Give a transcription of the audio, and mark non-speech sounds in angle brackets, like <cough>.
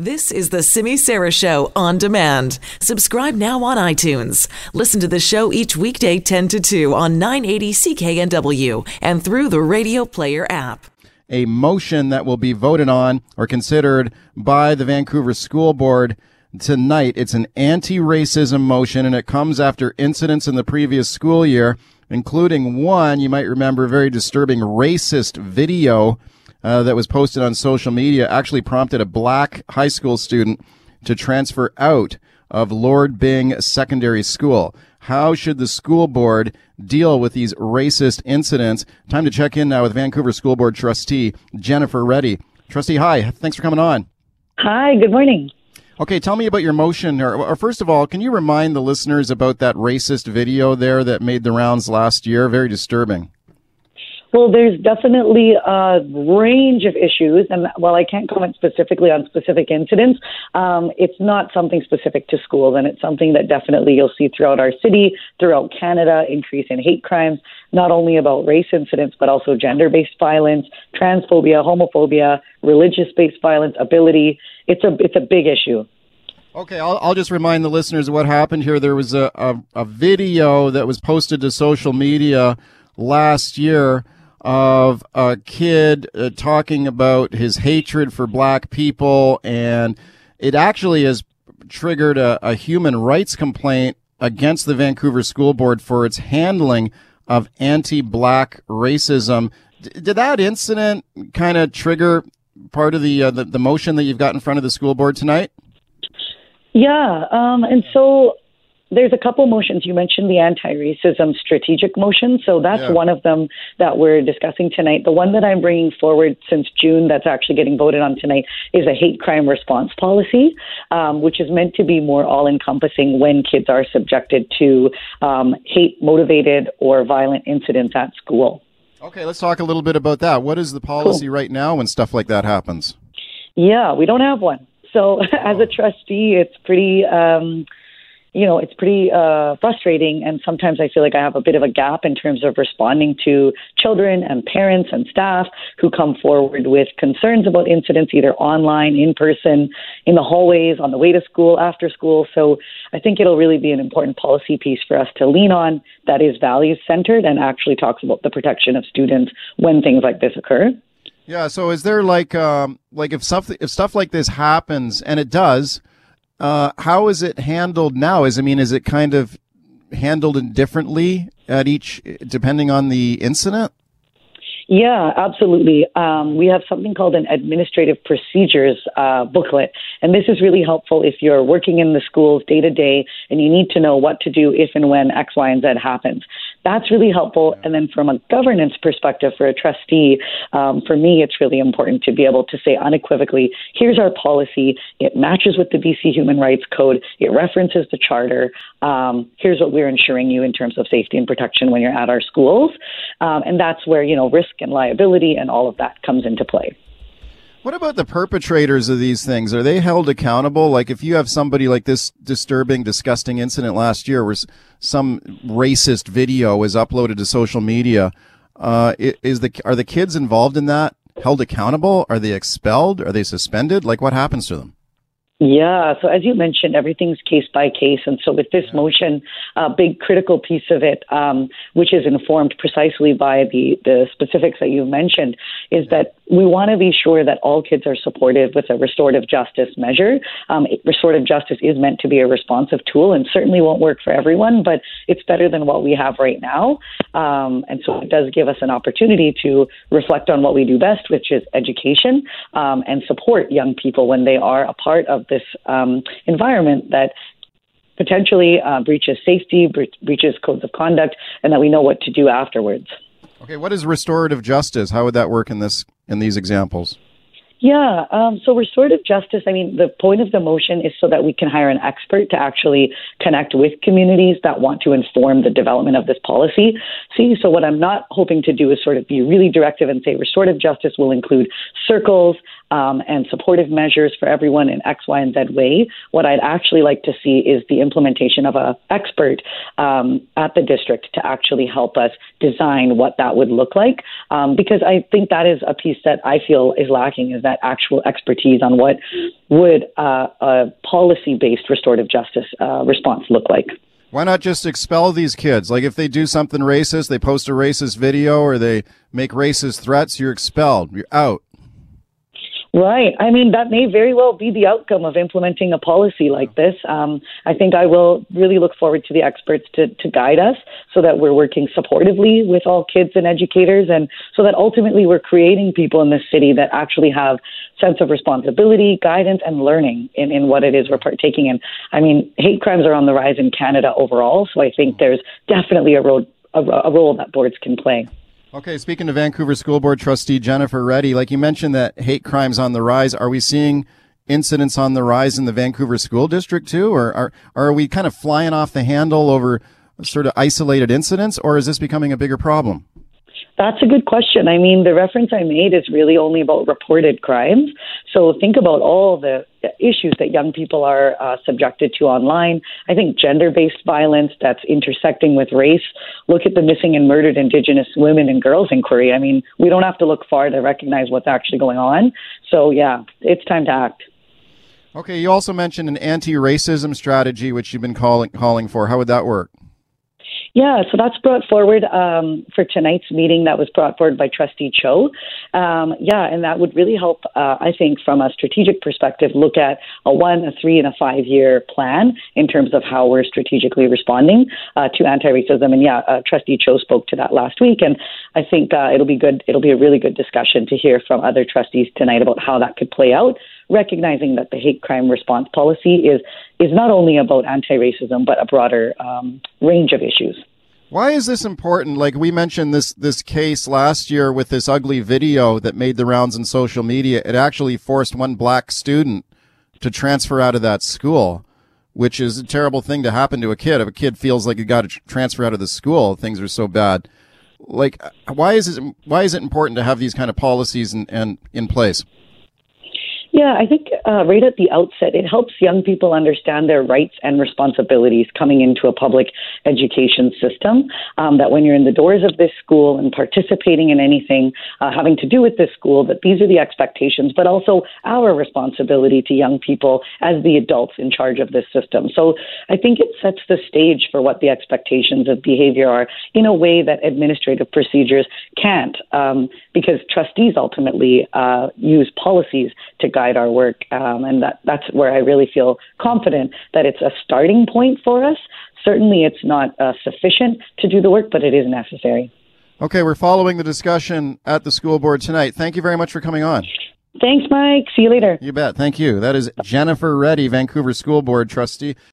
This is the Simi Sara Show on demand. Subscribe now on iTunes. Listen to the show each weekday 10 to 2 on 980 CKNW and through the Radio Player app. A motion that will be voted on or considered by the Vancouver School Board tonight. It's an anti racism motion and it comes after incidents in the previous school year, including one you might remember very disturbing racist video uh, that was posted on social media actually prompted a black high school student to transfer out of Lord Byng Secondary School. How should the school board deal with these racist incidents? Time to check in now with Vancouver School Board trustee Jennifer Reddy. Trustee, hi. Thanks for coming on. Hi, good morning. Okay, tell me about your motion. Or, or, first of all, can you remind the listeners about that racist video there that made the rounds last year? Very disturbing. Well, there's definitely a range of issues, and while I can't comment specifically on specific incidents, um, it's not something specific to schools, and it's something that definitely you'll see throughout our city, throughout Canada, increase in hate crimes, not only about race incidents, but also gender-based violence, transphobia, homophobia, religious-based violence, ability. It's a it's a big issue. Okay, I'll, I'll just remind the listeners of what happened here. There was a, a, a video that was posted to social media last year of a kid uh, talking about his hatred for black people, and it actually has triggered a, a human rights complaint against the Vancouver School Board for its handling of anti-black racism. D- did that incident kind of trigger part of the, uh, the, the motion that you've got in front of the school board tonight? Yeah, um, and so there's a couple motions. You mentioned the anti-racism strategic motion, so that's yeah. one of them that we're discussing tonight. The one that I'm bringing forward since June, that's actually getting voted on tonight, is a hate crime response policy, um, which is meant to be more all-encompassing when kids are subjected to um, hate-motivated or violent incidents at school. Okay, let's talk a little bit about that. What is the policy cool. right now when stuff like that happens? Yeah, we don't have one. So, <laughs> as a trustee, it's pretty. Um, you know, it's pretty uh, frustrating. And sometimes I feel like I have a bit of a gap in terms of responding to children and parents and staff who come forward with concerns about incidents, either online, in person, in the hallways, on the way to school, after school. So I think it'll really be an important policy piece for us to lean on that is values centered and actually talks about the protection of students when things like this occur. Yeah. So is there like, um, like if stuff, if stuff like this happens and it does, uh, how is it handled now? Is I mean, is it kind of handled differently at each, depending on the incident? Yeah, absolutely. Um, we have something called an administrative procedures uh, booklet, and this is really helpful if you're working in the schools day to day and you need to know what to do if and when X, Y, and Z happens. That's really helpful. And then from a governance perspective for a trustee, um, for me, it's really important to be able to say unequivocally, here's our policy. It matches with the BC Human Rights Code. It references the charter. Um, here's what we're ensuring you in terms of safety and protection when you're at our schools. Um, and that's where, you know, risk and liability and all of that comes into play. What about the perpetrators of these things? Are they held accountable? Like if you have somebody like this disturbing, disgusting incident last year where some racist video was uploaded to social media, uh, is the, are the kids involved in that held accountable? Are they expelled? Are they suspended? Like what happens to them? Yeah, so as you mentioned, everything's case by case. And so with this yeah. motion, a big critical piece of it, um, which is informed precisely by the, the specifics that you mentioned, is that we want to be sure that all kids are supported with a restorative justice measure. Um, restorative justice is meant to be a responsive tool and certainly won't work for everyone, but it's better than what we have right now. Um, and so it does give us an opportunity to reflect on what we do best, which is education um, and support young people when they are a part of this um, environment that potentially uh, breaches safety, bre- breaches codes of conduct, and that we know what to do afterwards. Okay, what is restorative justice? How would that work in this in these examples? Yeah. Um, so restorative justice, I mean, the point of the motion is so that we can hire an expert to actually connect with communities that want to inform the development of this policy. See, so what I'm not hoping to do is sort of be really directive and say restorative justice will include circles, um, and supportive measures for everyone in X, Y, and Z way. What I'd actually like to see is the implementation of a expert um, at the district to actually help us design what that would look like. Um, because I think that is a piece that I feel is lacking is that actual expertise on what would uh, a policy-based restorative justice uh, response look like. Why not just expel these kids? Like if they do something racist, they post a racist video or they make racist threats, you're expelled. You're out. Right. I mean, that may very well be the outcome of implementing a policy like this. Um, I think I will really look forward to the experts to, to guide us so that we're working supportively with all kids and educators and so that ultimately we're creating people in this city that actually have sense of responsibility, guidance, and learning in, in what it is we're partaking in. I mean, hate crimes are on the rise in Canada overall, so I think there's definitely a, road, a, a role that boards can play. Okay, speaking to Vancouver School Board trustee Jennifer Reddy, like you mentioned that hate crimes on the rise, are we seeing incidents on the rise in the Vancouver School District too, or are are we kind of flying off the handle over sort of isolated incidents, or is this becoming a bigger problem? That's a good question. I mean, the reference I made is really only about reported crimes. So think about all the issues that young people are uh, subjected to online. I think gender based violence that's intersecting with race. Look at the missing and murdered Indigenous women and girls inquiry. I mean, we don't have to look far to recognize what's actually going on. So, yeah, it's time to act. Okay, you also mentioned an anti racism strategy, which you've been calling, calling for. How would that work? Yeah, so that's brought forward um, for tonight's meeting. That was brought forward by Trustee Cho. Um, yeah, and that would really help, uh, I think, from a strategic perspective, look at a one, a three, and a five year plan in terms of how we're strategically responding uh, to anti racism. And yeah, uh, Trustee Cho spoke to that last week, and I think uh, it'll be good. It'll be a really good discussion to hear from other trustees tonight about how that could play out recognizing that the hate crime response policy is is not only about anti-racism but a broader um, range of issues. Why is this important? Like we mentioned this this case last year with this ugly video that made the rounds in social media. It actually forced one black student to transfer out of that school, which is a terrible thing to happen to a kid. If a kid feels like he got to transfer out of the school, things are so bad. Like, why is it why is it important to have these kind of policies and, and in place? Yeah, I think uh, right at the outset, it helps young people understand their rights and responsibilities coming into a public education system. Um, that when you're in the doors of this school and participating in anything uh, having to do with this school, that these are the expectations, but also our responsibility to young people as the adults in charge of this system. So I think it sets the stage for what the expectations of behavior are in a way that administrative procedures can't, um, because trustees ultimately uh, use policies to guide our work. Um, and that, that's where I really feel confident that it's a starting point for us. Certainly, it's not uh, sufficient to do the work, but it is necessary. Okay, we're following the discussion at the school board tonight. Thank you very much for coming on. Thanks, Mike. See you later. You bet. Thank you. That is Jennifer Reddy, Vancouver School Board trustee.